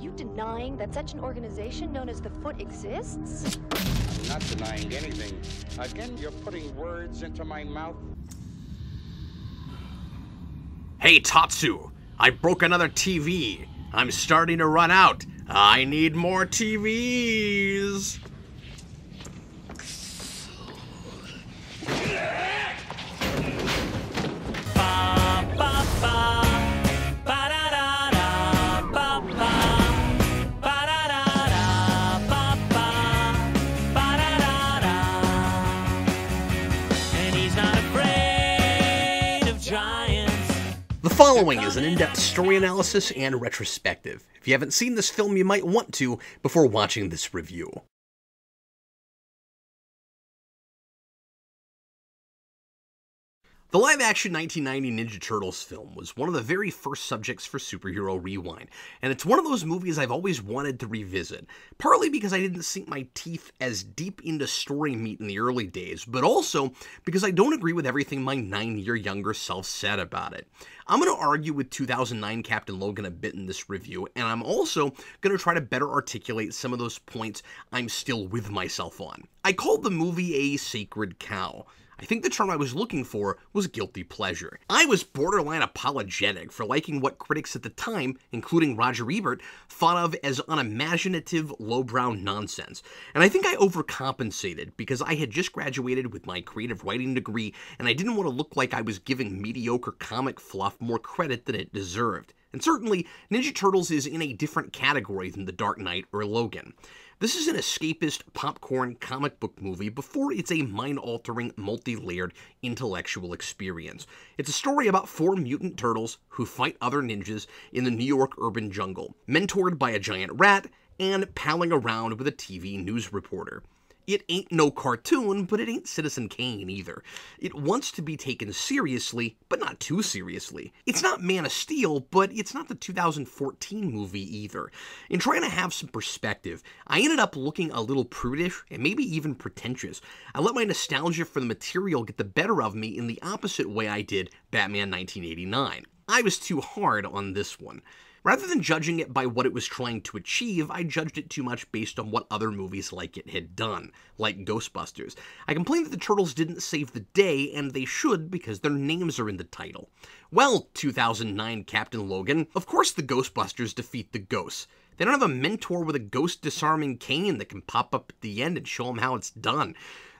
you denying that such an organization known as the Foot exists? I'm not denying anything. Again, you're putting words into my mouth. Hey, Tatsu! I broke another TV. I'm starting to run out. I need more TVs. Following is an in depth story analysis and retrospective. If you haven't seen this film, you might want to before watching this review. The live action 1990 Ninja Turtles film was one of the very first subjects for Superhero Rewind, and it's one of those movies I've always wanted to revisit, partly because I didn't sink my teeth as deep into story meat in the early days, but also because I don't agree with everything my nine year younger self said about it. I'm going to argue with 2009 Captain Logan a bit in this review, and I'm also going to try to better articulate some of those points I'm still with myself on. I called the movie a sacred cow. I think the term I was looking for was guilty pleasure. I was borderline apologetic for liking what critics at the time, including Roger Ebert, thought of as unimaginative, lowbrow nonsense. And I think I overcompensated because I had just graduated with my creative writing degree and I didn't want to look like I was giving mediocre comic fluff more credit than it deserved. And certainly, Ninja Turtles is in a different category than The Dark Knight or Logan. This is an escapist popcorn comic book movie before it's a mind altering, multi layered intellectual experience. It's a story about four mutant turtles who fight other ninjas in the New York urban jungle, mentored by a giant rat and palling around with a TV news reporter. It ain't no cartoon, but it ain't Citizen Kane either. It wants to be taken seriously, but not too seriously. It's not Man of Steel, but it's not the 2014 movie either. In trying to have some perspective, I ended up looking a little prudish and maybe even pretentious. I let my nostalgia for the material get the better of me in the opposite way I did Batman 1989. I was too hard on this one. Rather than judging it by what it was trying to achieve, I judged it too much based on what other movies like it had done, like Ghostbusters. I complained that the Turtles didn't save the day, and they should because their names are in the title. Well, 2009 Captain Logan, of course the Ghostbusters defeat the ghosts. They don't have a mentor with a ghost disarming cane that can pop up at the end and show them how it's done.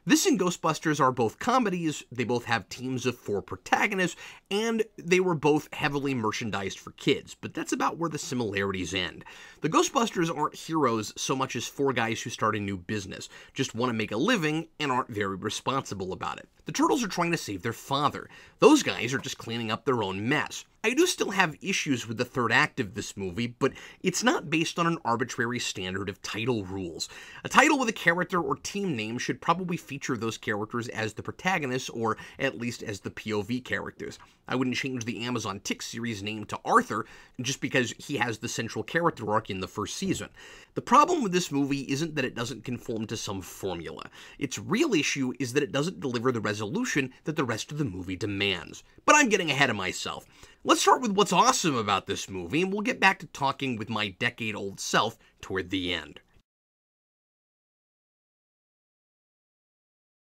This and Ghostbusters are both comedies, they both have teams of four protagonists, and they were both heavily merchandised for kids, but that's about where the similarities end. The Ghostbusters aren't heroes so much as four guys who start a new business, just want to make a living and aren't very responsible about it. The Turtles are trying to save their father. Those guys are just cleaning up their own mess. I do still have issues with the third act of this movie, but it's not based on an arbitrary standard of title rules. A title with a character or team name should probably feature those characters as the protagonists, or at least as the POV characters. I wouldn't change the Amazon Tick series name to Arthur just because he has the central character arc in the first season. The problem with this movie isn't that it doesn't conform to some formula. Its real issue is that it doesn't deliver the resolution that the rest of the movie demands. But I'm getting ahead of myself. Let's start with what's awesome about this movie, and we'll get back to talking with my decade old self toward the end.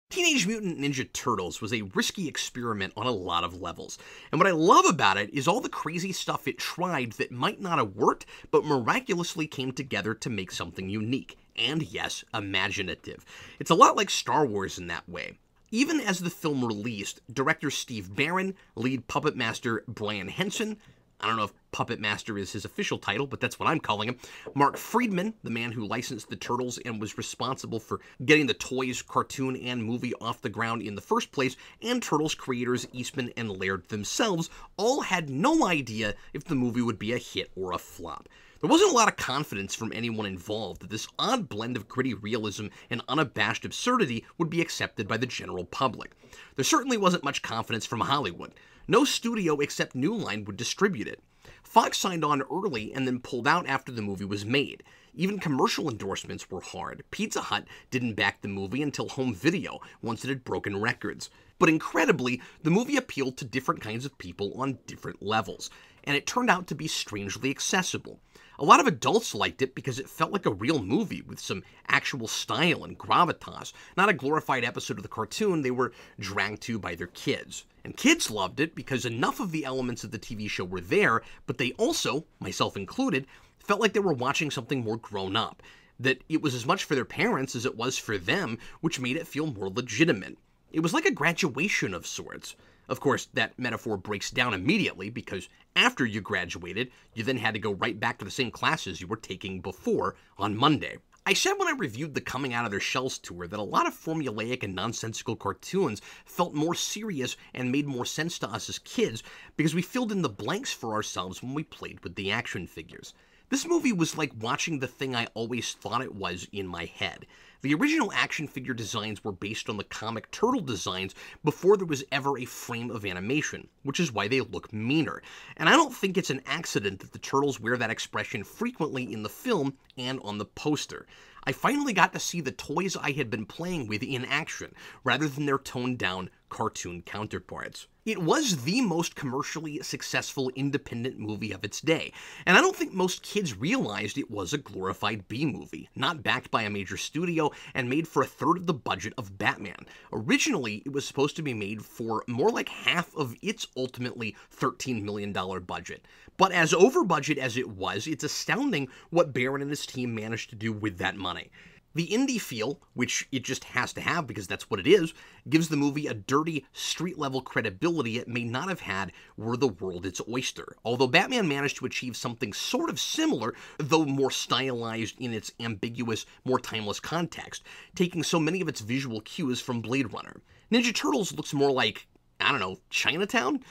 Teenage Mutant Ninja Turtles was a risky experiment on a lot of levels, and what I love about it is all the crazy stuff it tried that might not have worked, but miraculously came together to make something unique, and yes, imaginative. It's a lot like Star Wars in that way. Even as the film released, director Steve Barron, lead puppet master Brian Henson, I don't know if Puppet Master is his official title, but that's what I'm calling him. Mark Freedman, the man who licensed the Turtles and was responsible for getting the toys, cartoon, and movie off the ground in the first place, and Turtles creators Eastman and Laird themselves, all had no idea if the movie would be a hit or a flop. There wasn't a lot of confidence from anyone involved that this odd blend of gritty realism and unabashed absurdity would be accepted by the general public. There certainly wasn't much confidence from Hollywood. No studio except New Line would distribute it. Fox signed on early and then pulled out after the movie was made. Even commercial endorsements were hard. Pizza Hut didn't back the movie until home video, once it had broken records. But incredibly, the movie appealed to different kinds of people on different levels. and it turned out to be strangely accessible. A lot of adults liked it because it felt like a real movie with some actual style and gravitas, not a glorified episode of the cartoon they were dragged to by their kids. And kids loved it because enough of the elements of the TV show were there, but they also, myself included, felt like they were watching something more grown up. That it was as much for their parents as it was for them, which made it feel more legitimate. It was like a graduation of sorts. Of course, that metaphor breaks down immediately because after you graduated, you then had to go right back to the same classes you were taking before on Monday. I said when I reviewed the Coming Out of Their Shells tour that a lot of formulaic and nonsensical cartoons felt more serious and made more sense to us as kids because we filled in the blanks for ourselves when we played with the action figures. This movie was like watching the thing I always thought it was in my head. The original action figure designs were based on the comic turtle designs before there was ever a frame of animation, which is why they look meaner. And I don't think it's an accident that the turtles wear that expression frequently in the film and on the poster. I finally got to see the toys I had been playing with in action, rather than their toned down cartoon counterparts. It was the most commercially successful independent movie of its day, and I don't think most kids realized it was a glorified B movie, not backed by a major studio and made for a third of the budget of Batman. Originally, it was supposed to be made for more like half of its ultimately $13 million budget. But as over budget as it was, it's astounding what Barron and his team managed to do with that money. The indie feel, which it just has to have because that's what it is, gives the movie a dirty, street level credibility it may not have had were the world its oyster. Although Batman managed to achieve something sort of similar, though more stylized in its ambiguous, more timeless context, taking so many of its visual cues from Blade Runner. Ninja Turtles looks more like, I don't know, Chinatown?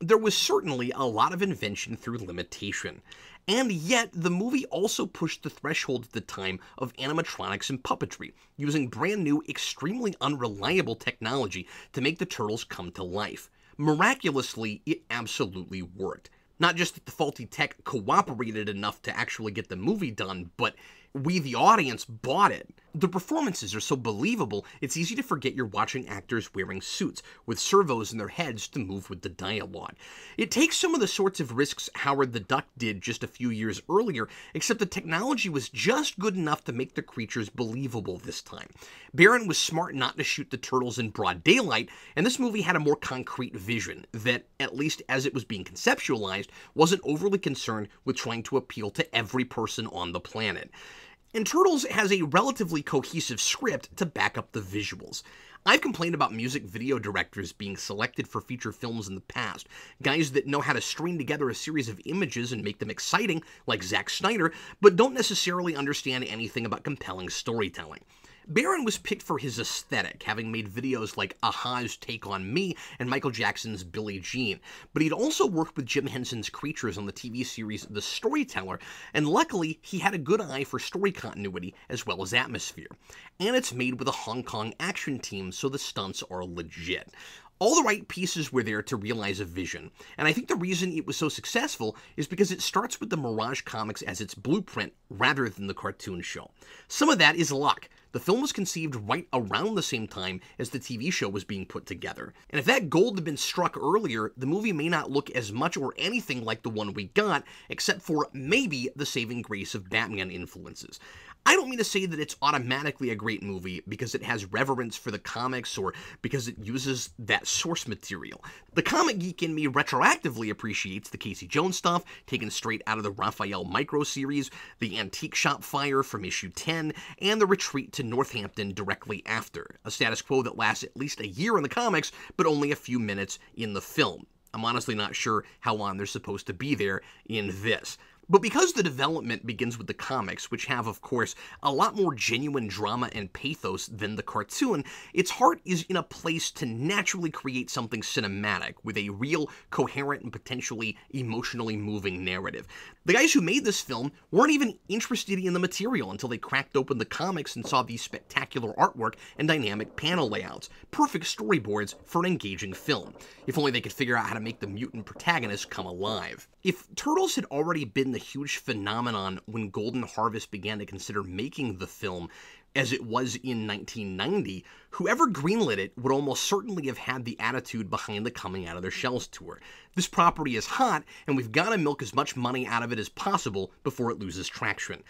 There was certainly a lot of invention through limitation. And yet, the movie also pushed the threshold at the time of animatronics and puppetry, using brand new, extremely unreliable technology to make the turtles come to life. Miraculously, it absolutely worked. Not just that the faulty tech cooperated enough to actually get the movie done, but we, the audience, bought it. The performances are so believable, it's easy to forget you're watching actors wearing suits, with servos in their heads to move with the dialogue. It takes some of the sorts of risks Howard the Duck did just a few years earlier, except the technology was just good enough to make the creatures believable this time. Barron was smart not to shoot the turtles in broad daylight, and this movie had a more concrete vision that, at least as it was being conceptualized, wasn't overly concerned with trying to appeal to every person on the planet. And Turtles has a relatively cohesive script to back up the visuals. I've complained about music video directors being selected for feature films in the past. Guys that know how to string together a series of images and make them exciting, like Zack Snyder, but don't necessarily understand anything about compelling storytelling. Barron was picked for his aesthetic, having made videos like a-ha's Take on Me and Michael Jackson's Billie Jean, but he'd also worked with Jim Henson's creatures on the TV series The Storyteller, and luckily he had a good eye for story continuity as well as atmosphere. And it's made with a Hong Kong action team, so the stunts are legit all the right pieces were there to realize a vision. And I think the reason it was so successful is because it starts with the Mirage comics as its blueprint rather than the cartoon show. Some of that is luck. The film was conceived right around the same time as the TV show was being put together. And if that gold had been struck earlier, the movie may not look as much or anything like the one we got, except for maybe the saving grace of Batman influences. I don't mean to say that it's automatically a great movie because it has reverence for the comics or because it uses that source material. The comic geek in me retroactively appreciates the Casey Jones stuff, taken straight out of the Raphael Micro series, the Antique Shop fire from issue 10, and the retreat to Northampton directly after, a status quo that lasts at least a year in the comics, but only a few minutes in the film. I'm honestly not sure how long they're supposed to be there in this. But because the development begins with the comics, which have, of course, a lot more genuine drama and pathos than the cartoon, its heart is in a place to naturally create something cinematic with a real, coherent, and potentially emotionally moving narrative. The guys who made this film weren't even interested in the material until they cracked open the comics and saw these spectacular artwork and dynamic panel layouts, perfect storyboards for an engaging film. If only they could figure out how to make the mutant protagonist come alive. If Turtles had already been the huge phenomenon when Golden Harvest began to consider making the film as it was in 1990, whoever greenlit it would almost certainly have had the attitude behind the Coming Out of Their Shells tour. This property is hot, and we've got to milk as much money out of it as possible before it loses traction.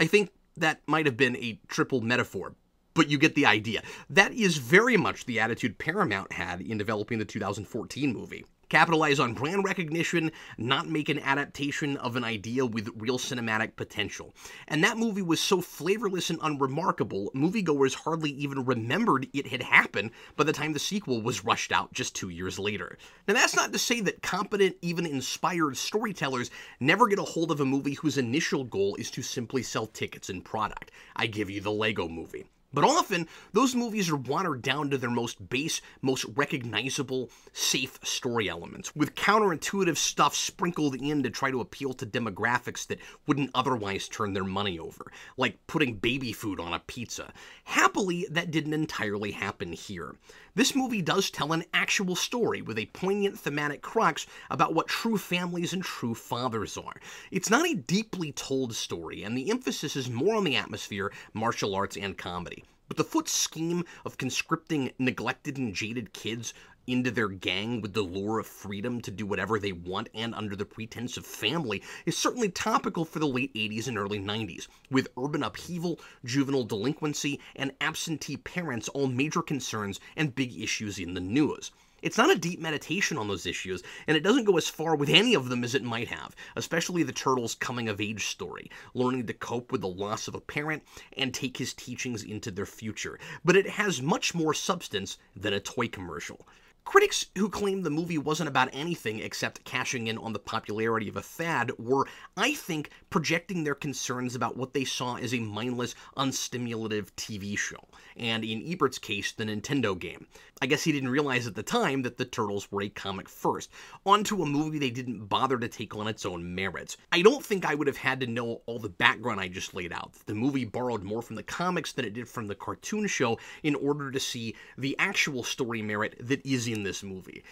I think that might have been a triple metaphor, but you get the idea. That is very much the attitude Paramount had in developing the 2014 movie capitalize on brand recognition, not make an adaptation of an idea with real cinematic potential. And that movie was so flavorless and unremarkable, moviegoers hardly even remembered it had happened by the time the sequel was rushed out just two years later. Now, that's not to say that competent, even inspired storytellers never get a hold of a movie whose initial goal is to simply sell tickets and product. I give you the Lego movie. But often, those movies are watered down to their most base, most recognizable, safe story elements, with counterintuitive stuff sprinkled in to try to appeal to demographics that wouldn't otherwise turn their money over, like putting baby food on a pizza. Happily, that didn't entirely happen here. This movie does tell an actual story with a poignant thematic crux about what true families and true fathers are. It's not a deeply told story, and the emphasis is more on the atmosphere, martial arts, and comedy. But the Foot scheme of conscripting neglected and jaded kids into their gang with the lure of freedom to do whatever they want and under the pretense of family is certainly topical for the late 80s and early 90s, with urban upheaval, juvenile delinquency, and absentee parents all major concerns and big issues in the news. It's not a deep meditation on those issues, and it doesn't go as far with any of them as it might have, especially the turtle's coming of age story, learning to cope with the loss of a parent and take his teachings into their future. But it has much more substance than a toy commercial. Critics who claimed the movie wasn't about anything except cashing in on the popularity of a fad were, I think, projecting their concerns about what they saw as a mindless, unstimulative TV show, and in Ebert's case, the Nintendo game. I guess he didn't realize at the time that the Turtles were a comic first, onto a movie they didn't bother to take on its own merits. I don't think I would have had to know all the background I just laid out. The movie borrowed more from the comics than it did from the cartoon show in order to see the actual story merit that is in in this movie.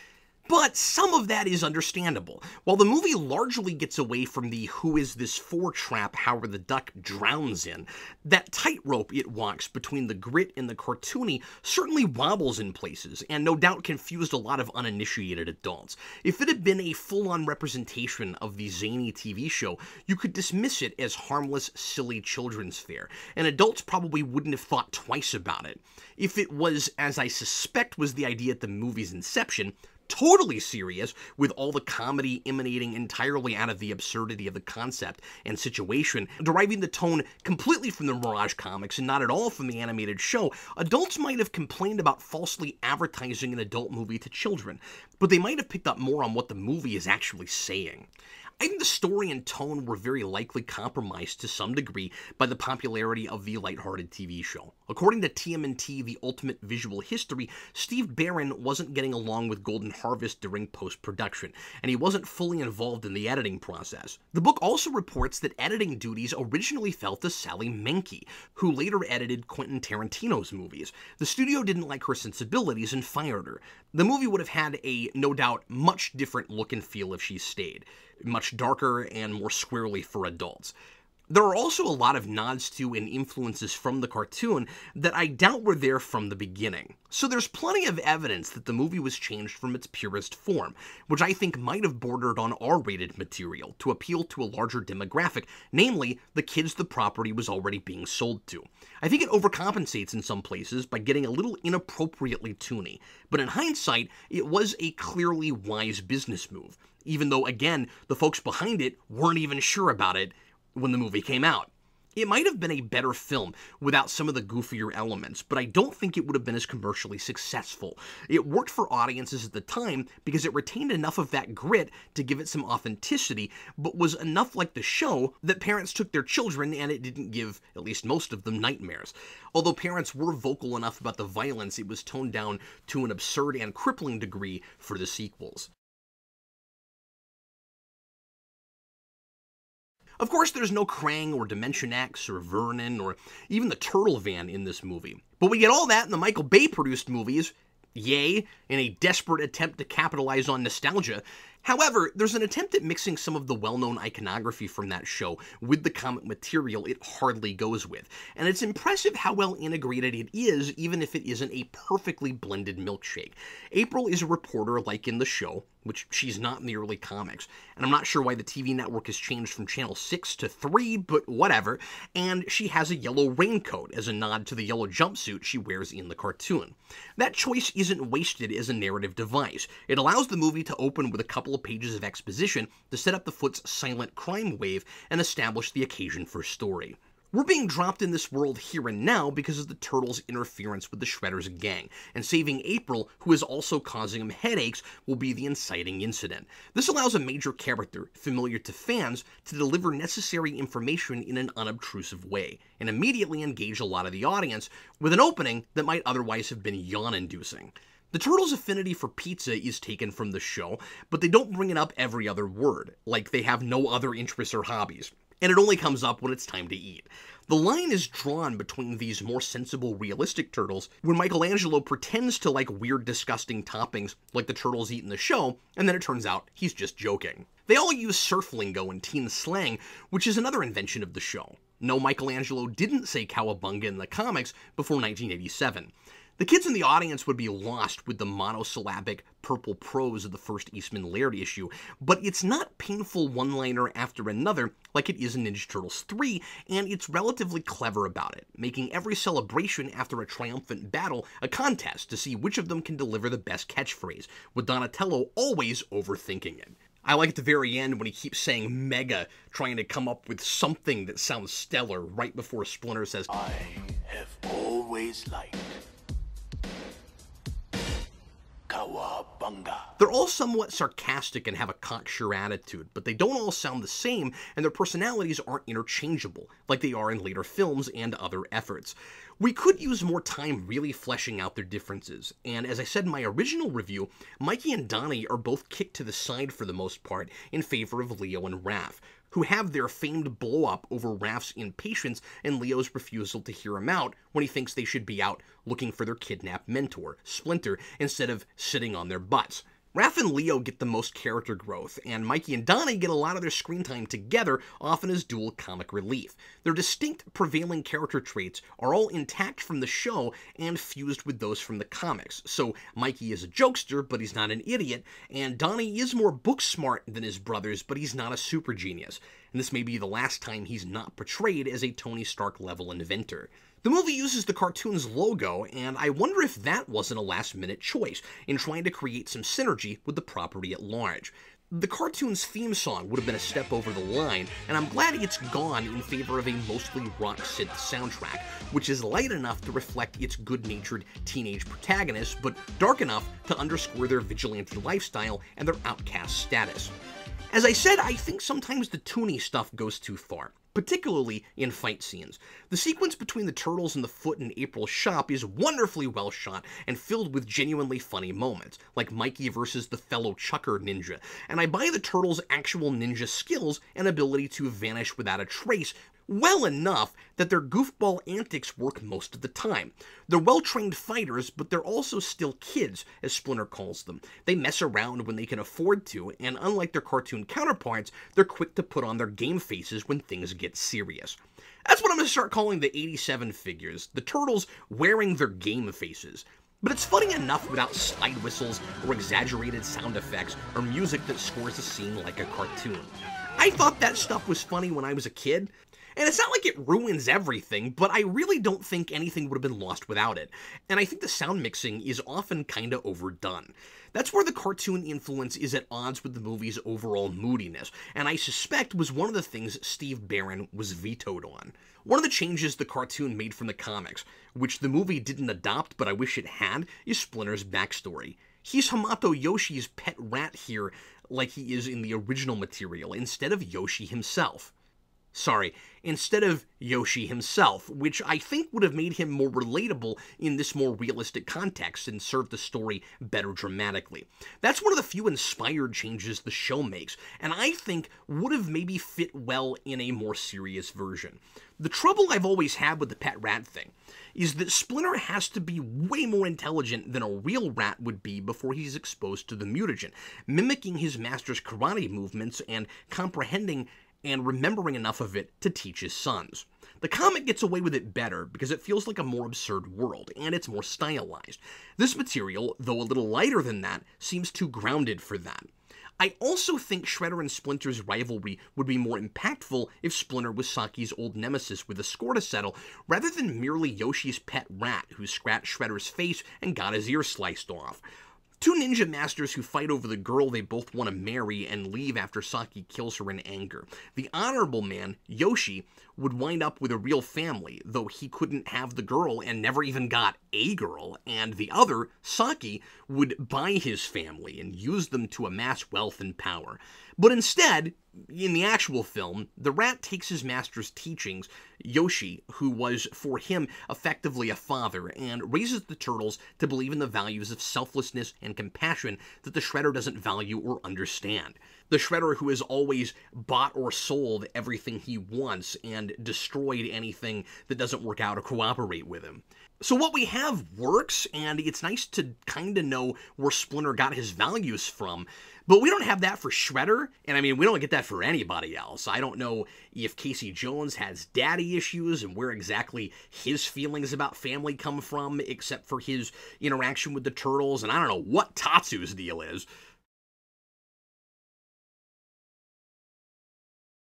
But some of that is understandable. While the movie largely gets away from the who is this for trap Howard the Duck drowns in, that tightrope it walks between the grit and the cartoony certainly wobbles in places, and no doubt confused a lot of uninitiated adults. If it had been a full on representation of the zany TV show, you could dismiss it as harmless, silly children's fare, and adults probably wouldn't have thought twice about it. If it was, as I suspect was the idea at the movie's inception, totally serious, with all the comedy emanating entirely out of the absurdity of the concept and situation, deriving the tone completely from the Mirage comics and not at all from the animated show, adults might have complained about falsely advertising an adult movie to children, but they might have picked up more on what the movie is actually saying. I think the story and tone were very likely compromised to some degree by the popularity of the lighthearted TV show. According to TMNT The Ultimate Visual History, Steve Barron wasn't getting along with Golden Harvest during post production, and he wasn't fully involved in the editing process. The book also reports that editing duties originally fell to Sally Menke, who later edited Quentin Tarantino's movies. The studio didn't like her sensibilities and fired her. The movie would have had a, no doubt, much different look and feel if she stayed much darker and more squarely for adults. There are also a lot of nods to and influences from the cartoon that I doubt were there from the beginning. So there's plenty of evidence that the movie was changed from its purest form, which I think might have bordered on R-rated material to appeal to a larger demographic, namely the kids the property was already being sold to. I think it overcompensates in some places by getting a little inappropriately toony, but in hindsight, it was a clearly wise business move, even though again, the folks behind it weren't even sure about it when the movie came out. It might have been a better film without some of the goofier elements, but I don't think it would have been as commercially successful. It worked for audiences at the time because it retained enough of that grit to give it some authenticity, but was enough like the show that parents took their children and it didn't give, at least most of them, nightmares. Although parents were vocal enough about the violence, it was toned down to an absurd and crippling degree for the sequels. Of course, there's no Krang or Dimension X or Vernon or even the Turtle Van in this movie. But we get all that in the Michael Bay produced movies, yay, in a desperate attempt to capitalize on nostalgia. However, there's an attempt at mixing some of the well-known iconography from that show with the comic material it hardly goes with, and it's impressive how well integrated it is even if it isn't a perfectly blended milkshake. April is a reporter like in the show, which she's not in the early comics. And I'm not sure why the TV network has changed from channel 6 to 3, but whatever. And she has a yellow raincoat as a nod to the yellow jumpsuit she wears in the cartoon. That choice isn't wasted as a narrative device. It allows the movie to open with a couple of pages of exposition to set up the Foot's silent crime wave and establish the occasion for story. We're being dropped in this world here and now because of the Turtles' interference with the Shredder's gang, and saving April, who is also causing him headaches, will be the inciting incident. This allows a major character, familiar to fans, to deliver necessary information in an unobtrusive way, and immediately engage a lot of the audience with an opening that might otherwise have been yawn-inducing. The turtles' affinity for pizza is taken from the show, but they don't bring it up every other word, like they have no other interests or hobbies and it only comes up when it's time to eat. The line is drawn between these more sensible, realistic turtles when Michelangelo pretends to like weird, disgusting toppings like the turtles eat in the show, and then it turns out he's just joking. They all use surf lingo and teen slang, which is another invention of the show. No, Michelangelo didn't say cowabunga in the comics before 1987. The kids in the audience would be lost with the monosyllabic purple prose of the first Eastman Laird issue, but it's not painful one-liner after another like it is in Ninja Turtles 3, and it's relatively clever about it, making every celebration after a triumphant battle a contest to see which of them can deliver the best catchphrase, with Donatello always overthinking it. I like at the very end when he keeps saying mega, trying to come up with something that sounds stellar right before Splinter says, I have always liked They're all somewhat sarcastic and have a cocksure attitude, but they don't all sound the same, and their personalities aren't interchangeable, like they are in later films and other efforts. We could use more time really fleshing out their differences, and as I said in my original review, Mikey and Donnie are both kicked to the side for the most part in favor of Leo and Raph, who have their famed blow-up over Raph's impatience and Leo's refusal to hear him out when he thinks they should be out looking for their kidnapped mentor, Splinter, instead of sitting on their butts. Raph and Leo get the most character growth, and Mikey and Donnie get a lot of their screen time together, often as dual comic relief. Their distinct prevailing character traits are all intact from the show and fused with those from the comics. So Mikey is a jokester, but he's not an idiot, and Donnie is more book smart than his brothers, but he's not a super genius. And this may be the last time he's not portrayed as a Tony Stark level inventor. The movie uses the cartoon's logo, and I wonder if that wasn't a last minute choice in trying to create some synergy with the property at large. The cartoon's theme song would have been a step over the line, and I'm glad it's gone in favor of a mostly rock synth soundtrack, which is light enough to reflect its good-natured teenage protagonists, but dark enough to underscore their vigilante lifestyle and their outcast status. As I said, I think sometimes the toony stuff goes too far particularly in fight scenes. The sequence between the turtles and the foot in April's shop is wonderfully well shot and filled with genuinely funny moments, like Mikey versus the fellow Chucker ninja, and I buy the turtles' actual ninja skills and ability to vanish without a trace well enough that their goofball antics work most of the time. They're well-trained fighters, but they're also still kids, as Splinter calls them. They mess around when they can afford to, and unlike their cartoon counterparts, they're quick to put on their game faces when things get serious. That's what I'm going to start calling the 87 figures, the turtles wearing their game faces. But it's funny enough without slide whistles or exaggerated sound effects or music that scores a scene like a cartoon. I thought that stuff was funny when I was a kid, and it's not like it ruins everything, but I really don't think anything would have been lost without it. And I think the sound mixing is often kinda overdone. That's where the cartoon influence is at odds with the movie's overall moodiness, and I suspect was one of the things Steve Barron was vetoed on. One of the changes the cartoon made from the comics, which the movie didn't adopt but I wish it had, is Splinter's backstory. He's Hamato Yoshi's pet rat here, like he is in the original material, instead of Yoshi himself. Sorry, instead of Yoshi himself, which I think would have made him more relatable in this more realistic context and served the story better dramatically. That's one of the few inspired changes the show makes, and I think would have maybe fit well in a more serious version. The trouble I've always had with the pet rat thing is that Splinter has to be way more intelligent than a real rat would be before he's exposed to the mutagen, mimicking his master's karate movements and comprehending and remembering enough of it to teach his sons. The comic gets away with it better because it feels like a more absurd world, and it's more stylized. This material, though a little lighter than that, seems too grounded for that. I also think Shredder and Splinter's rivalry would be more impactful if Splinter was Saki's old nemesis with a score to settle, rather than merely Yoshi's pet rat who scratched Shredder's face and got his ear sliced off. Two ninja masters who fight over the girl they both want to marry and leave after Saki kills her in anger. The honorable man, Yoshi, would wind up with a real family, though he couldn't have the girl and never even got a girl, and the other, Saki, would buy his family and use them to amass wealth and power. But instead, in the actual film, the rat takes his master's teachings, Yoshi, who was for him effectively a father, and raises the turtles to believe in the values of selflessness and compassion that the Shredder doesn't value or understand. The Shredder who has always bought or sold everything he wants and destroyed anything that doesn't work out or cooperate with him. So what we have works, and it's nice to kind of know where Splinter got his values from. But we don't have that for Shredder, and I mean, we don't get that for anybody else. I don't know if Casey Jones has daddy issues and where exactly his feelings about family come from, except for his interaction with the Turtles, and I don't know what Tatsu's deal is.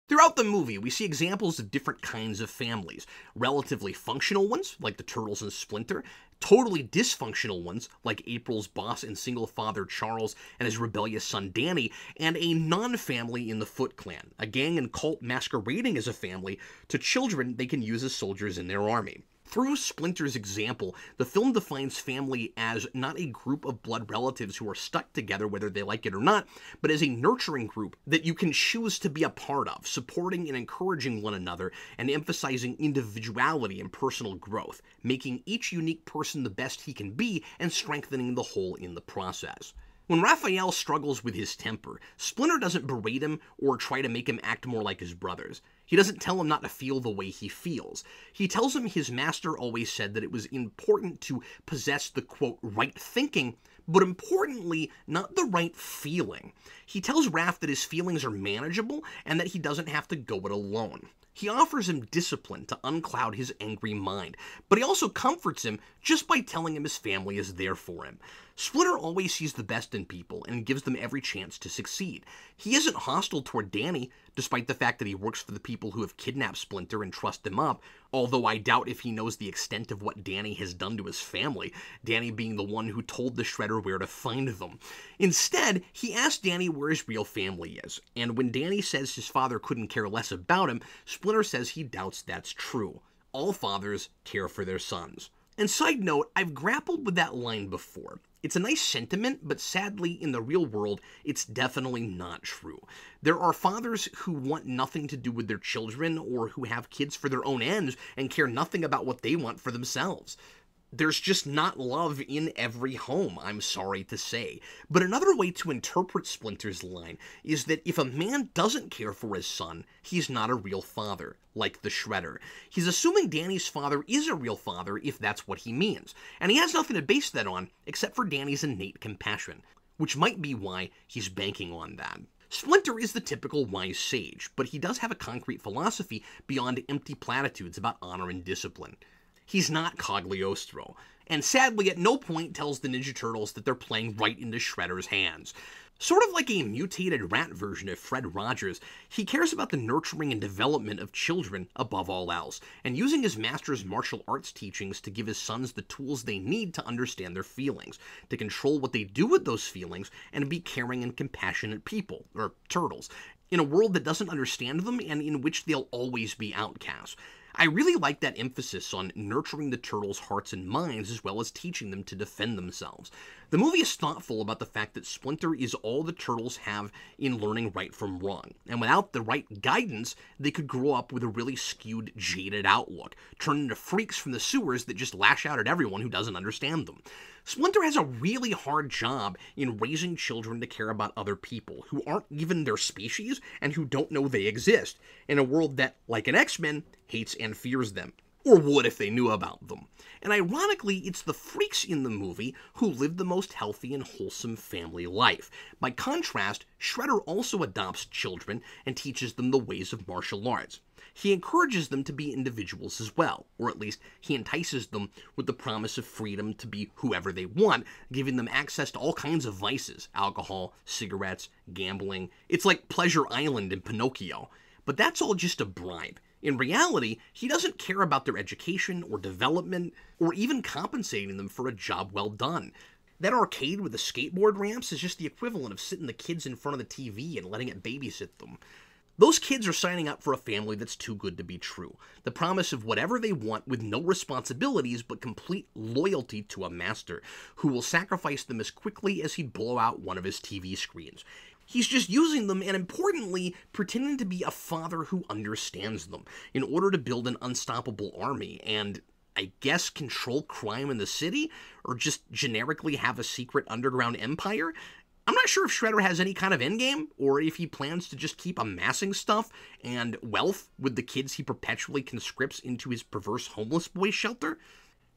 Throughout the movie, we see examples of different kinds of families. Relatively functional ones, like the Turtles and Splinter, totally dysfunctional ones, like April's boss and single father Charles and his rebellious son Danny, and a non family in the Foot Clan, a gang and cult masquerading as a family to children they can use as soldiers in their army. Through Splinter's example, the film defines family as not a group of blood relatives who are stuck together whether they like it or not, but as a nurturing group that you can choose to be a part of, supporting and encouraging one another and emphasizing individuality and personal growth, making each unique person the best he can be and strengthening the whole in the process. When Raphael struggles with his temper, Splinter doesn't berate him or try to make him act more like his brothers. He doesn't tell him not to feel the way he feels. He tells him his master always said that it was important to possess the quote, right thinking, but importantly, not the right feeling. He tells Raph that his feelings are manageable and that he doesn't have to go it alone. He offers him discipline to uncloud his angry mind, but he also comforts him just by telling him his family is there for him. Splinter always sees the best in people and gives them every chance to succeed. He isn't hostile toward Danny, despite the fact that he works for the people who have kidnapped Splinter and trust him up, although I doubt if he knows the extent of what Danny has done to his family, Danny being the one who told the Shredder where to find them. Instead, he asks Danny where his real family is, and when Danny says his father couldn't care less about him, Splinter says he doubts that's true. All fathers care for their sons. And side note, I've grappled with that line before. It's a nice sentiment, but sadly, in the real world, it's definitely not true. There are fathers who want nothing to do with their children or who have kids for their own ends and care nothing about what they want for themselves there's just not love in every home, I'm sorry to say. But another way to interpret Splinter's line is that if a man doesn't care for his son, he's not a real father, like the Shredder. He's assuming Danny's father is a real father if that's what he means, and he has nothing to base that on except for Danny's innate compassion, which might be why he's banking on that. Splinter is the typical wise sage, but he does have a concrete philosophy beyond empty platitudes about honor and discipline he's not Cagliostro. And sadly, at no point tells the Ninja Turtles that they're playing right into Shredder's hands. Sort of like a mutated rat version of Fred Rogers, he cares about the nurturing and development of children above all else, and using his master's martial arts teachings to give his sons the tools they need to understand their feelings, to control what they do with those feelings, and be caring and compassionate people, or turtles, in a world that doesn't understand them and in which they'll always be outcasts. I really like that emphasis on nurturing the turtles' hearts and minds as well as teaching them to defend themselves. The movie is thoughtful about the fact that Splinter is all the turtles have in learning right from wrong. And without the right guidance, they could grow up with a really skewed, jaded outlook, turn into freaks from the sewers that just lash out at everyone who doesn't understand them. Splinter has a really hard job in raising children to care about other people who aren't even their species and who don't know they exist in a world that, like an X Men, hates and fears them or would if they knew about them. And ironically, it's the freaks in the movie who live the most healthy and wholesome family life. By contrast, Shredder also adopts children and teaches them the ways of martial arts. He encourages them to be individuals as well, or at least he entices them with the promise of freedom to be whoever they want, giving them access to all kinds of vices alcohol, cigarettes, gambling. It's like Pleasure Island in Pinocchio. But that's all just a bribe. In reality, he doesn't care about their education or development or even compensating them for a job well done. That arcade with the skateboard ramps is just the equivalent of sitting the kids in front of the TV and letting it babysit them. Those kids are signing up for a family that's too good to be true. The promise of whatever they want with no responsibilities but complete loyalty to a master who will sacrifice them as quickly as he'd blow out one of his TV screens. He's just using them and, importantly, pretending to be a father who understands them in order to build an unstoppable army and, I guess, control crime in the city? Or just generically have a secret underground empire? I'm not sure if Shredder has any kind of endgame, or if he plans to just keep amassing stuff and wealth with the kids he perpetually conscripts into his perverse homeless boy shelter.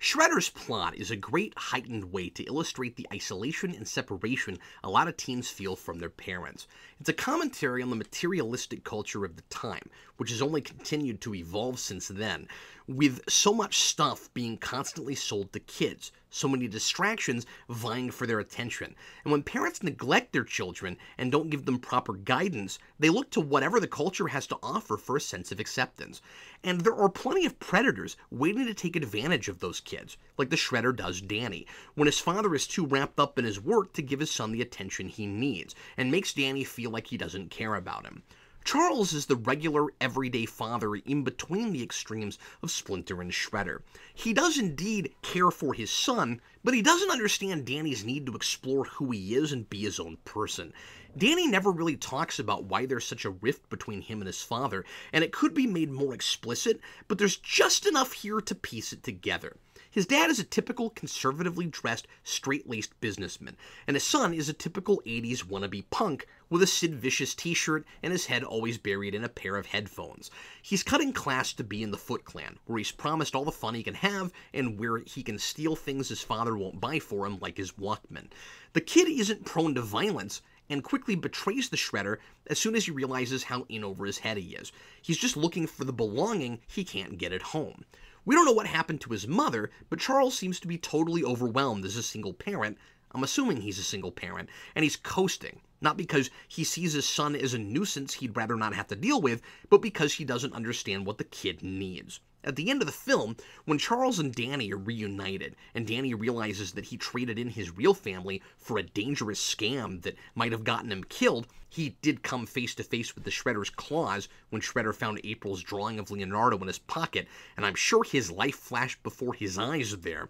Shredder's plot is a great heightened way to illustrate the isolation and separation a lot of teens feel from their parents. It's a commentary on the materialistic culture of the time, which has only continued to evolve since then, with so much stuff being constantly sold to kids, so many distractions vying for their attention. And when parents neglect their children and don't give them proper guidance, they look to whatever the culture has to offer for a sense of acceptance. And there are plenty of predators waiting to take advantage of those kids, like the Shredder does Danny, when his father is too wrapped up in his work to give his son the attention he needs, and makes Danny feel like he doesn't care about him. Charles is the regular, everyday father in between the extremes of Splinter and Shredder. He does indeed care for his son, but he doesn't understand Danny's need to explore who he is and be his own person. Danny never really talks about why there's such a rift between him and his father, and it could be made more explicit, but there's just enough here to piece it together. His dad is a typical conservatively dressed, straight laced businessman, and his son is a typical 80s wannabe punk with a Sid Vicious t shirt and his head always buried in a pair of headphones. He's cutting class to be in the Foot Clan, where he's promised all the fun he can have and where he can steal things his father won't buy for him, like his Walkman. The kid isn't prone to violence, and quickly betrays the Shredder as soon as he realizes how in over his head he is. He's just looking for the belonging he can't get at home. We don't know what happened to his mother, but Charles seems to be totally overwhelmed as a single parent. I'm assuming he's a single parent, and he's coasting. Not because he sees his son as a nuisance he'd rather not have to deal with, but because he doesn't understand what the kid needs. At the end of the film, when Charles and Danny are reunited, and Danny realizes that he traded in his real family for a dangerous scam that might have gotten him killed, he did come face to face with the Shredder's claws when Shredder found April's drawing of Leonardo in his pocket, and I'm sure his life flashed before his eyes there.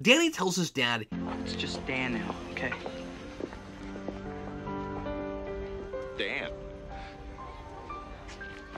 Danny tells his dad, It's just Dan now, okay? Dan.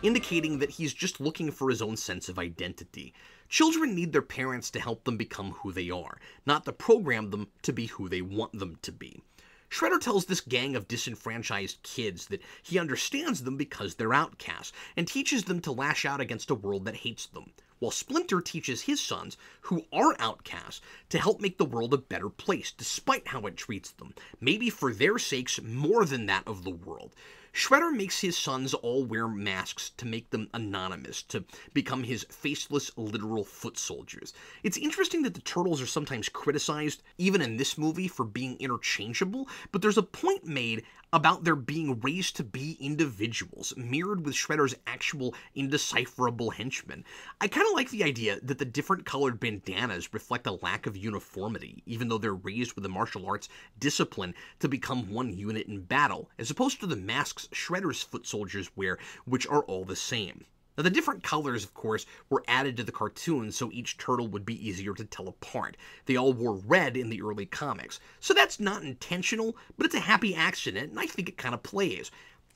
indicating that he's just looking for his own sense of identity. Children need their parents to help them become who they are, not to program them to be who they want them to be. Shredder tells this gang of disenfranchised kids that he understands them because they're outcasts, and teaches them to lash out against a world that hates them, while Splinter teaches his sons, who are outcasts, to help make the world a better place despite how it treats them, maybe for their sakes more than that of the world. Shredder makes his sons all wear masks to make them anonymous, to become his faceless literal foot soldiers. It's interesting that the turtles are sometimes criticized, even in this movie, for being interchangeable, but there's a point made about their being raised to be individuals, mirrored with Shredder's actual indecipherable henchmen. I kind of like the idea that the different colored bandanas reflect a lack of uniformity, even though they're raised with the martial arts discipline to become one unit in battle, as opposed to the masks Shredder's foot soldiers wear, which are all the same. Now, the different colors, of course, were added to the cartoons so each turtle would be easier to tell apart. They all wore red in the early comics. So that's not intentional, but it's a happy accident, and I think it kind of plays.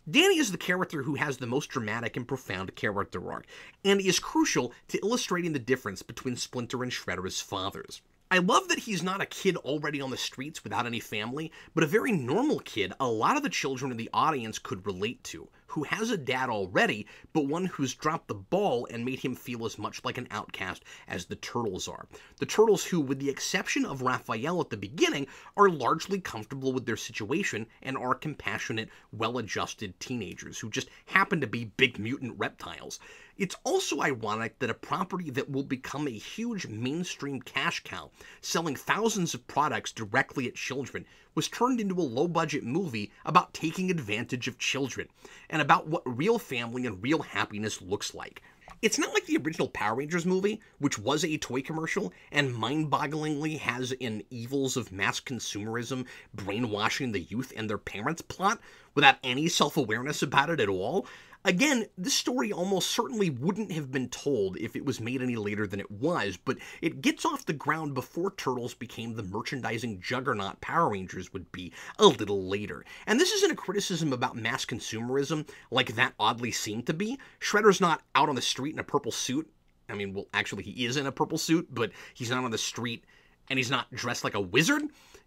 Danny is the character who has the most dramatic and profound character arc, and is crucial to illustrating the difference between Splinter and Shredder's fathers. I love that he's not a kid already on the streets without any family, but a very normal kid a lot of the children in the audience could relate to who has a dad already, but one who's dropped the ball and made him feel as much like an outcast as the Turtles are. The Turtles, who, with the exception of Raphael at the beginning, are largely comfortable with their situation and are compassionate, well adjusted teenagers who just happen to be big mutant reptiles. It's also ironic that a property that will become a huge mainstream cash cow, selling thousands of products directly at children, was turned into a low budget movie about taking advantage of children and about what real family and real happiness looks like. It's not like the original Power Rangers movie, which was a toy commercial and mind bogglingly has an evils of mass consumerism brainwashing the youth and their parents plot without any self awareness about it at all. Again, this story almost certainly wouldn't have been told if it was made any later than it was, but it gets off the ground before Turtles became the merchandising juggernaut Power Rangers would be a little later. And this isn't a criticism about mass consumerism like that oddly seemed to be. Shredder's not out on the street in a purple suit. I mean, well, actually, he is in a purple suit, but he's not on the street and he's not dressed like a wizard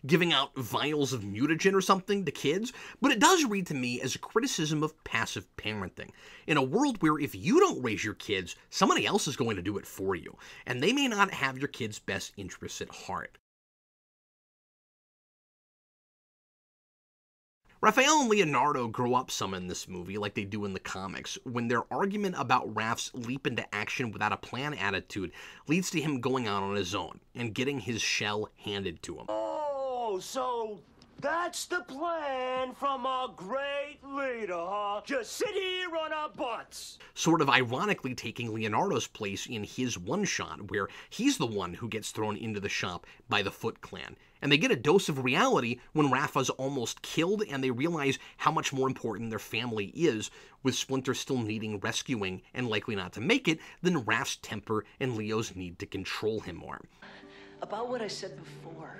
giving out vials of mutagen or something to kids, but it does read to me as a criticism of passive parenting. In a world where if you don't raise your kids, somebody else is going to do it for you, and they may not have your kids' best interests at heart. Raphael and Leonardo grow up some in this movie, like they do in the comics, when their argument about Raph's leap into action without a plan attitude leads to him going out on his own and getting his shell handed to him. Oh, so that's the plan from our great leader, huh? Just sit here on our butts. Sort of ironically taking Leonardo's place in his one shot, where he's the one who gets thrown into the shop by the Foot Clan. And they get a dose of reality when Raph's almost killed and they realize how much more important their family is, with Splinter still needing rescuing and likely not to make it, than Raph's temper and Leo's need to control him more. About what I said before.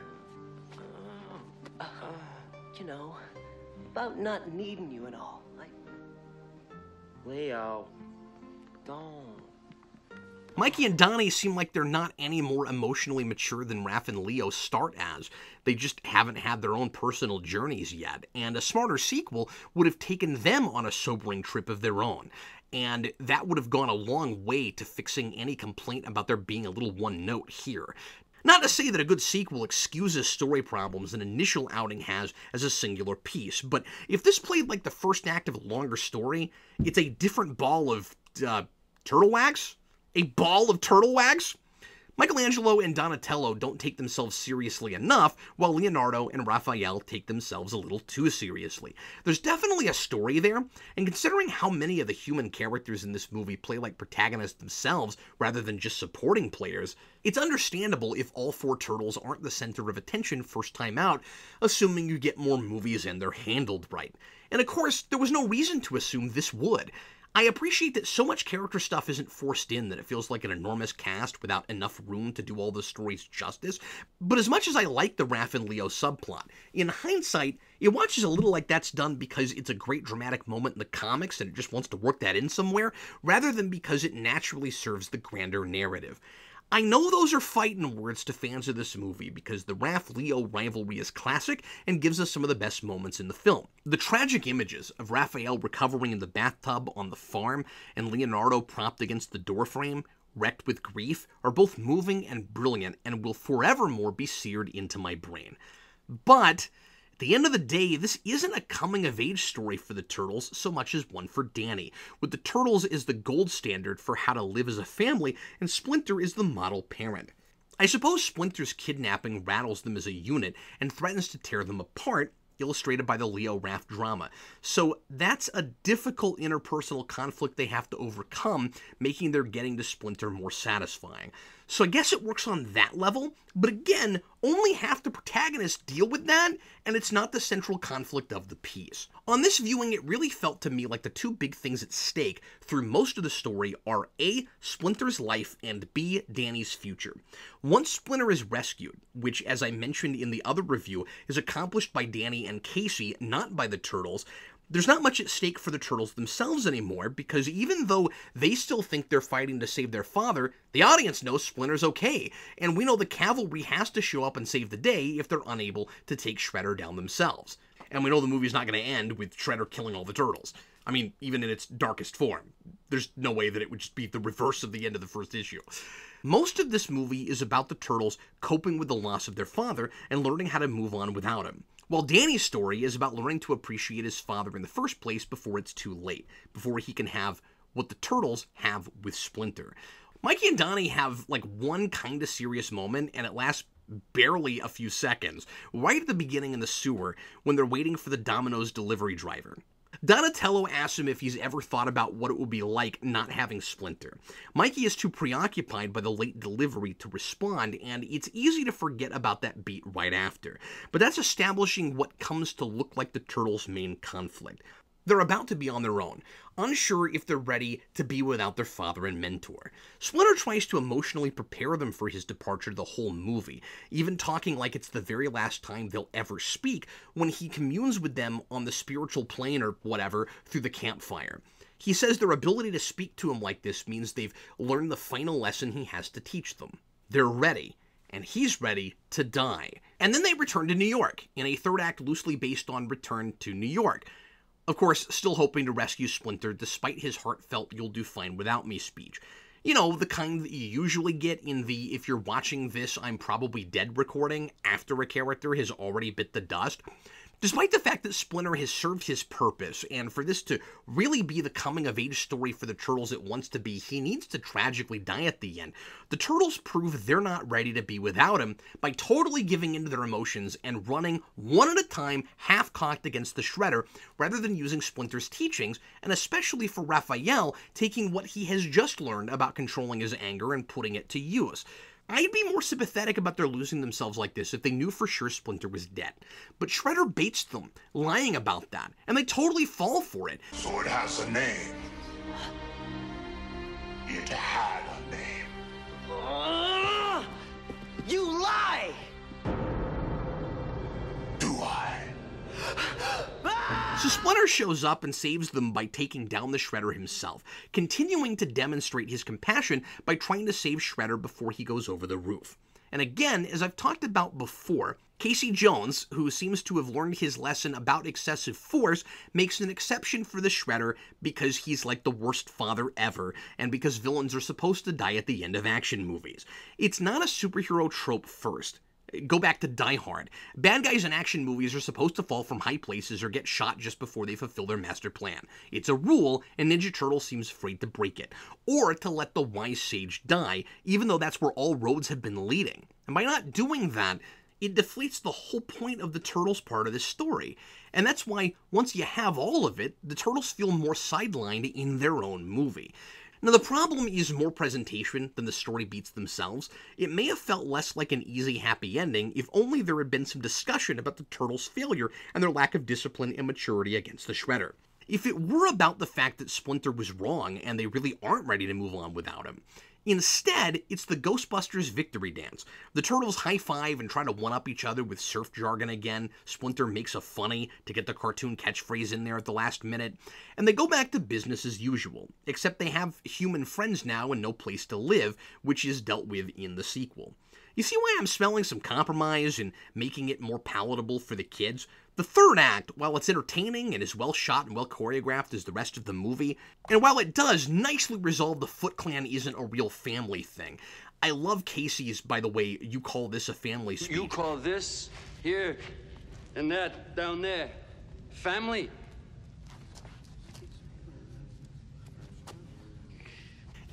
Uh, you know, about not needing you and all. I... Leo, don't. Mikey and Donnie seem like they're not any more emotionally mature than Raph and Leo start as. They just haven't had their own personal journeys yet, and a smarter sequel would have taken them on a sobering trip of their own. And that would have gone a long way to fixing any complaint about there being a little one note here. Not to say that a good sequel excuses story problems an initial outing has as a singular piece, but if this played like the first act of a longer story, it's a different ball of uh, turtle wax? A ball of turtle wax? Michelangelo and Donatello don't take themselves seriously enough, while Leonardo and Raphael take themselves a little too seriously. There's definitely a story there, and considering how many of the human characters in this movie play like protagonists themselves rather than just supporting players, it's understandable if all four turtles aren't the center of attention first time out, assuming you get more movies and they're handled right. And of course, there was no reason to assume this would. I appreciate that so much character stuff isn't forced in that it feels like an enormous cast without enough room to do all the stories justice. But as much as I like the Raph and Leo subplot, in hindsight, it watches a little like that's done because it's a great dramatic moment in the comics and it just wants to work that in somewhere, rather than because it naturally serves the grander narrative. I know those are fighting words to fans of this movie because the Raph Leo rivalry is classic and gives us some of the best moments in the film. The tragic images of Raphael recovering in the bathtub on the farm and Leonardo propped against the doorframe, wrecked with grief, are both moving and brilliant and will forevermore be seared into my brain. But the end of the day, this isn't a coming of age story for the Turtles so much as one for Danny, with the Turtles as the gold standard for how to live as a family, and Splinter is the model parent. I suppose Splinter's kidnapping rattles them as a unit and threatens to tear them apart, illustrated by the Leo Raph drama. So that's a difficult interpersonal conflict they have to overcome, making their getting to Splinter more satisfying. So I guess it works on that level, but again, only half the protagonists deal with that, and it's not the central conflict of the piece. On this viewing, it really felt to me like the two big things at stake through most of the story are A, Splinter's life, and B, Danny's future. Once Splinter is rescued, which, as I mentioned in the other review, is accomplished by Danny and Casey, not by the Turtles, there's not much at stake for the turtles themselves anymore because even though they still think they're fighting to save their father, the audience knows Splinter's okay, and we know the cavalry has to show up and save the day if they're unable to take Shredder down themselves. And we know the movie's not going to end with Shredder killing all the turtles. I mean, even in its darkest form. There's no way that it would just be the reverse of the end of the first issue. Most of this movie is about the turtles coping with the loss of their father and learning how to move on without him. While Danny's story is about learning to appreciate his father in the first place before it's too late, before he can have what the turtles have with Splinter. Mikey and Donnie have like one kind of serious moment, and it lasts barely a few seconds, right at the beginning in the sewer when they're waiting for the Domino's delivery driver. Donatello asks him if he's ever thought about what it would be like not having Splinter. Mikey is too preoccupied by the late delivery to respond, and it's easy to forget about that beat right after. But that's establishing what comes to look like the Turtles' main conflict. They're about to be on their own, unsure if they're ready to be without their father and mentor. Splinter tries to emotionally prepare them for his departure the whole movie, even talking like it's the very last time they'll ever speak when he communes with them on the spiritual plane or whatever through the campfire. He says their ability to speak to him like this means they've learned the final lesson he has to teach them. They're ready, and he's ready to die. And then they return to New York, in a third act loosely based on Return to New York. Of course, still hoping to rescue Splinter despite his heartfelt You'll Do Fine Without Me speech. You know, the kind that you usually get in the if you're watching this, I'm probably dead recording after a character has already bit the dust. Despite the fact that Splinter has served his purpose, and for this to really be the coming of age story for the Turtles it wants to be, he needs to tragically die at the end. The Turtles prove they're not ready to be without him by totally giving into their emotions and running one at a time, half cocked against the Shredder, rather than using Splinter's teachings, and especially for Raphael, taking what he has just learned about controlling his anger and putting it to use. I'd be more sympathetic about their losing themselves like this if they knew for sure Splinter was dead. But Shredder baits them, lying about that, and they totally fall for it. So it has a name. It had a name. Uh, you lie! Do I? So Splinter shows up and saves them by taking down the Shredder himself, continuing to demonstrate his compassion by trying to save Shredder before he goes over the roof. And again, as I've talked about before, Casey Jones, who seems to have learned his lesson about excessive force, makes an exception for the Shredder because he's like the worst father ever, and because villains are supposed to die at the end of action movies. It's not a superhero trope first. Go back to Die Hard. Bad guys in action movies are supposed to fall from high places or get shot just before they fulfill their master plan. It's a rule, and Ninja Turtle seems afraid to break it. Or to let the wise sage die, even though that's where all roads have been leading. And by not doing that, it deflates the whole point of the Turtles part of this story. And that's why, once you have all of it, the Turtles feel more sidelined in their own movie. Now, the problem is more presentation than the story beats themselves. It may have felt less like an easy, happy ending if only there had been some discussion about the Turtles' failure and their lack of discipline and maturity against the Shredder. If it were about the fact that Splinter was wrong and they really aren't ready to move on without him, Instead, it's the Ghostbusters victory dance. The turtles high five and try to one up each other with surf jargon again. Splinter makes a funny to get the cartoon catchphrase in there at the last minute. And they go back to business as usual, except they have human friends now and no place to live, which is dealt with in the sequel. You see why I'm smelling some compromise and making it more palatable for the kids? The third act, while it's entertaining and as well shot and well choreographed as the rest of the movie, and while it does nicely resolve the Foot Clan isn't a real family thing, I love Casey's, by the way, you call this a family speech. You call this here and that down there family?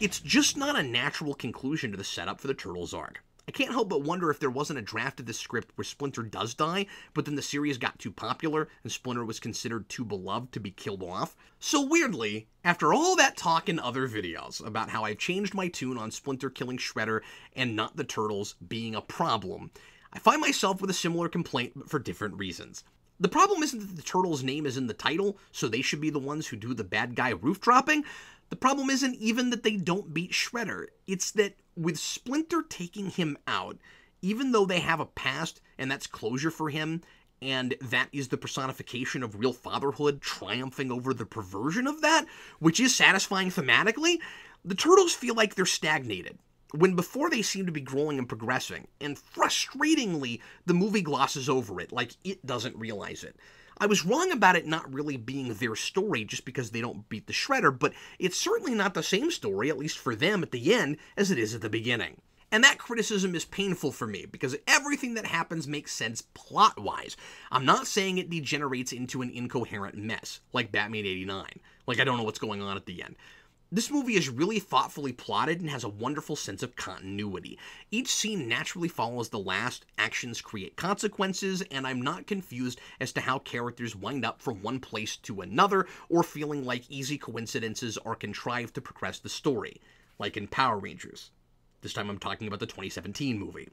It's just not a natural conclusion to the setup for the Turtles arc. I can't help but wonder if there wasn't a draft of the script where Splinter does die, but then the series got too popular and Splinter was considered too beloved to be killed off. So weirdly, after all that talk in other videos about how I've changed my tune on Splinter killing Shredder and not the Turtles being a problem, I find myself with a similar complaint but for different reasons. The problem isn't that the Turtles' name is in the title, so they should be the ones who do the bad guy roof dropping. The problem isn't even that they don't beat Shredder, it's that with Splinter taking him out, even though they have a past and that's closure for him, and that is the personification of real fatherhood triumphing over the perversion of that, which is satisfying thematically, the Turtles feel like they're stagnated. When before they seem to be growing and progressing, and frustratingly, the movie glosses over it like it doesn't realize it. I was wrong about it not really being their story just because they don't beat the Shredder, but it's certainly not the same story, at least for them at the end, as it is at the beginning. And that criticism is painful for me because everything that happens makes sense plot wise. I'm not saying it degenerates into an incoherent mess, like Batman 89. Like, I don't know what's going on at the end. This movie is really thoughtfully plotted and has a wonderful sense of continuity. Each scene naturally follows the last, actions create consequences, and I'm not confused as to how characters wind up from one place to another or feeling like easy coincidences are contrived to progress the story, like in Power Rangers. This time I'm talking about the 2017 movie.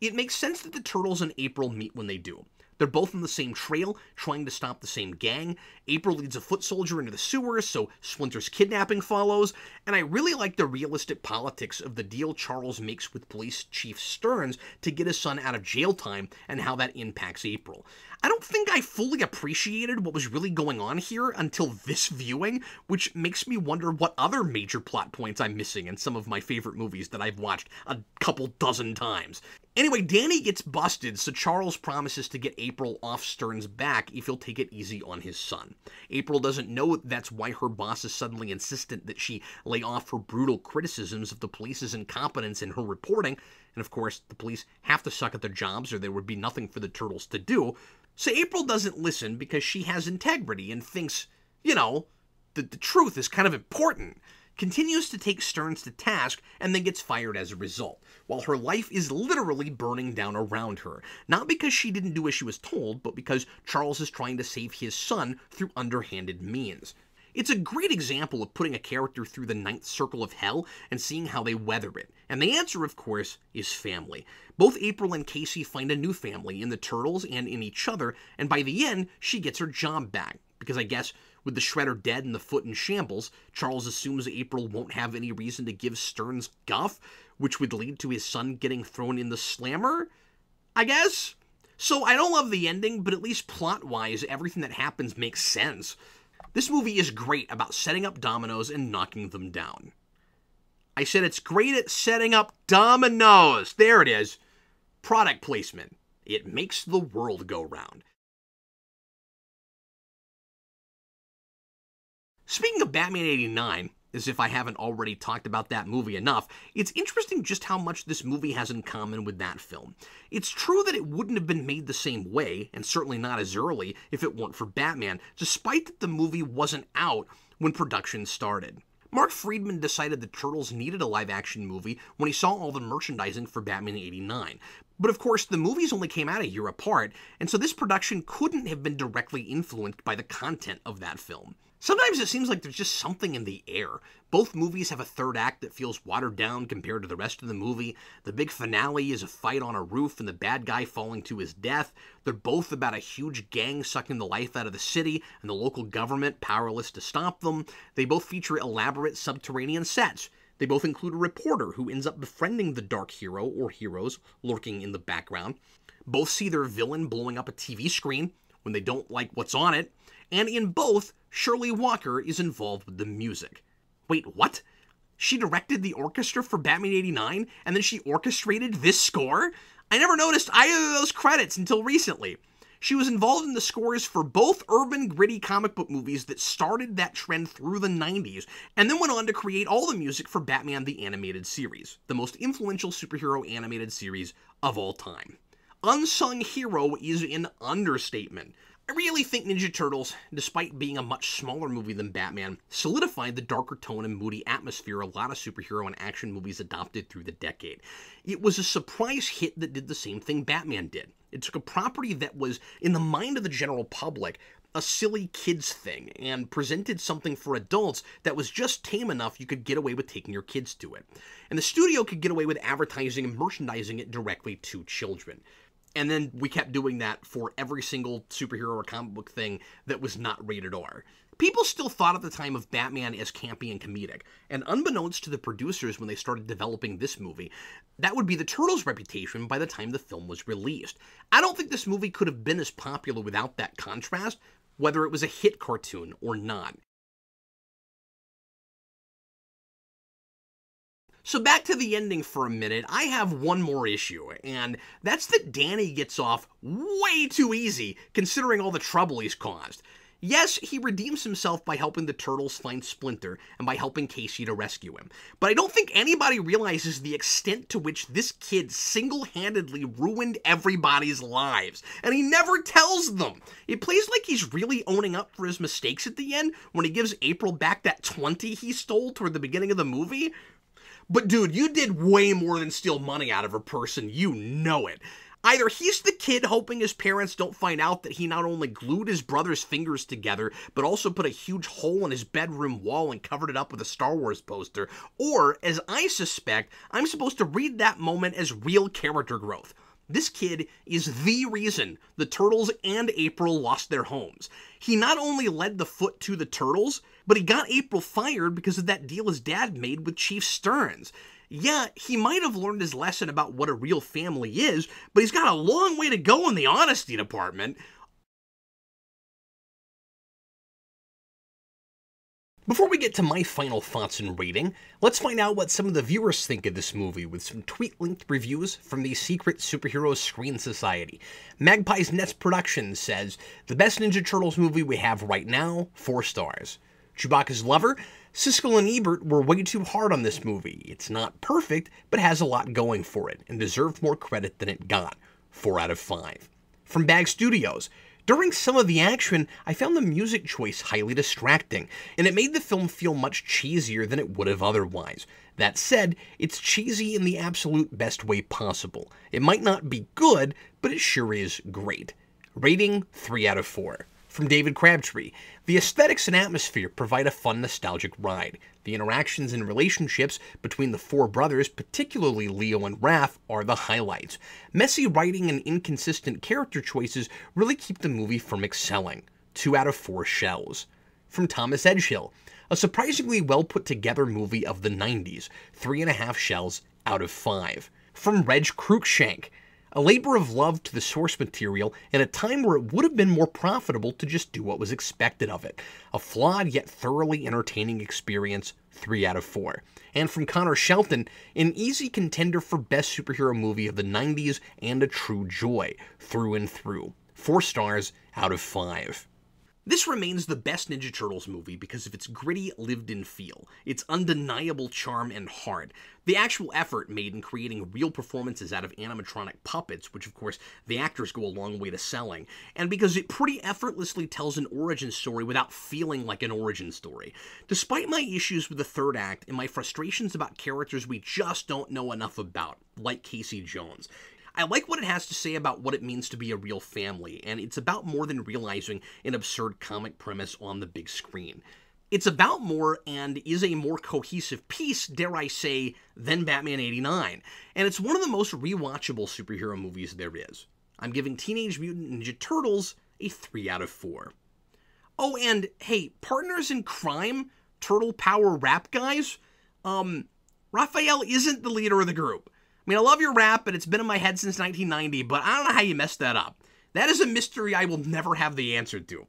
It makes sense that the Turtles and April meet when they do. They're both on the same trail, trying to stop the same gang. April leads a foot soldier into the sewers, so Splinter's kidnapping follows. And I really like the realistic politics of the deal Charles makes with Police Chief Stearns to get his son out of jail time and how that impacts April. I don't think I fully appreciated what was really going on here until this viewing, which makes me wonder what other major plot points I'm missing in some of my favorite movies that I've watched a couple dozen times. Anyway, Danny gets busted, so Charles promises to get April off Stearns' back if he'll take it easy on his son. April doesn't know that's why her boss is suddenly insistent that she lay off her brutal criticisms of the police's incompetence in her reporting, and of course, the police have to suck at their jobs or there would be nothing for the turtles to do. So April doesn't listen because she has integrity and thinks, you know, that the truth is kind of important continues to take Stearns to task and then gets fired as a result, while her life is literally burning down around her. Not because she didn't do as she was told, but because Charles is trying to save his son through underhanded means. It's a great example of putting a character through the ninth circle of hell and seeing how they weather it. And the answer, of course, is family. Both April and Casey find a new family in the Turtles and in each other, and by the end, she gets her job back. Because I guess with the Shredder dead and the foot in shambles, Charles assumes April won't have any reason to give Stearns guff, which would lead to his son getting thrown in the slammer? I guess? So I don't love the ending, but at least plot wise, everything that happens makes sense. This movie is great about setting up dominoes and knocking them down. I said it's great at setting up dominoes. There it is. Product placement. It makes the world go round. Speaking of Batman 89, as if I haven't already talked about that movie enough, it's interesting just how much this movie has in common with that film. It's true that it wouldn't have been made the same way, and certainly not as early, if it weren't for Batman, despite that the movie wasn't out when production started. Mark Freedman decided the Turtles needed a live action movie when he saw all the merchandising for Batman 89. But of course, the movies only came out a year apart, and so this production couldn't have been directly influenced by the content of that film. Sometimes it seems like there's just something in the air. Both movies have a third act that feels watered down compared to the rest of the movie. The big finale is a fight on a roof and the bad guy falling to his death. They're both about a huge gang sucking the life out of the city and the local government powerless to stop them. They both feature elaborate subterranean sets. They both include a reporter who ends up befriending the dark hero or heroes lurking in the background. Both see their villain blowing up a TV screen when they don't like what's on it. And in both, Shirley Walker is involved with the music. Wait, what? She directed the orchestra for Batman 89 and then she orchestrated this score? I never noticed either of those credits until recently. She was involved in the scores for both urban, gritty comic book movies that started that trend through the 90s, and then went on to create all the music for Batman the Animated Series, the most influential superhero animated series of all time. Unsung hero is an understatement. I really think Ninja Turtles, despite being a much smaller movie than Batman, solidified the darker tone and moody atmosphere a lot of superhero and action movies adopted through the decade. It was a surprise hit that did the same thing Batman did. It took a property that was, in the mind of the general public, a silly kids thing and presented something for adults that was just tame enough you could get away with taking your kids to it. And the studio could get away with advertising and merchandising it directly to children. And then we kept doing that for every single superhero or comic book thing that was not rated R. People still thought at the time of Batman as campy and comedic, and unbeknownst to the producers when they started developing this movie, that would be the Turtles' reputation by the time the film was released. I don't think this movie could have been as popular without that contrast, whether it was a hit cartoon or not. So back to the ending for a minute, I have one more issue, and that's that Danny gets off way too easy considering all the trouble he's caused. Yes, he redeems himself by helping the Turtles find Splinter and by helping Casey to rescue him. But I don't think anybody realizes the extent to which this kid single handedly ruined everybody's lives. And he never tells them. It plays like he's really owning up for his mistakes at the end when he gives April back that 20 he stole toward the beginning of the movie. But dude, you did way more than steal money out of a person. You know it. Either he's the kid hoping his parents don't find out that he not only glued his brother's fingers together, but also put a huge hole in his bedroom wall and covered it up with a Star Wars poster, or, as I suspect, I'm supposed to read that moment as real character growth. This kid is the reason the Turtles and April lost their homes. He not only led the foot to the Turtles, but he got April fired because of that deal his dad made with Chief Stearns. Yeah, he might have learned his lesson about what a real family is, but he's got a long way to go in the honesty department. Before we get to my final thoughts and rating, let's find out what some of the viewers think of this movie with some tweet-length reviews from the Secret Superhero Screen Society. Magpie's Nest Productions says, The best Ninja Turtles movie we have right now, 4 stars. Chewbacca's Lover, Siskel and Ebert were way too hard on this movie. It's not perfect, but has a lot going for it, and deserved more credit than it got. 4 out of 5. From Bag Studios, during some of the action, I found the music choice highly distracting, and it made the film feel much cheesier than it would have otherwise. That said, it's cheesy in the absolute best way possible. It might not be good, but it sure is great. Rating 3 out of 4 from David Crabtree. The aesthetics and atmosphere provide a fun, nostalgic ride. The interactions and relationships between the four brothers, particularly Leo and Raph, are the highlights. Messy writing and inconsistent character choices really keep the movie from excelling. 2 out of 4 shells. From Thomas Edgehill. A surprisingly well put together movie of the 90s. 3.5 shells out of 5. From Reg Cruikshank a labor of love to the source material in a time where it would have been more profitable to just do what was expected of it. A flawed yet thoroughly entertaining experience, 3 out of 4. And from Connor Shelton, an easy contender for best superhero movie of the 90s and a true joy, through and through. 4 stars out of 5. This remains the best Ninja Turtles movie because of its gritty, lived in feel, its undeniable charm and heart, the actual effort made in creating real performances out of animatronic puppets, which of course the actors go a long way to selling, and because it pretty effortlessly tells an origin story without feeling like an origin story. Despite my issues with the third act and my frustrations about characters we just don't know enough about, like Casey Jones, I like what it has to say about what it means to be a real family, and it's about more than realizing an absurd comic premise on the big screen. It's about more and is a more cohesive piece, dare I say, than Batman 89, and it's one of the most rewatchable superhero movies there is. I'm giving Teenage Mutant Ninja Turtles a 3 out of 4. Oh, and hey, partners in crime, Turtle Power rap guys, um, Raphael isn't the leader of the group. I mean, I love your rap, but it's been in my head since 1990, but I don't know how you messed that up. That is a mystery I will never have the answer to.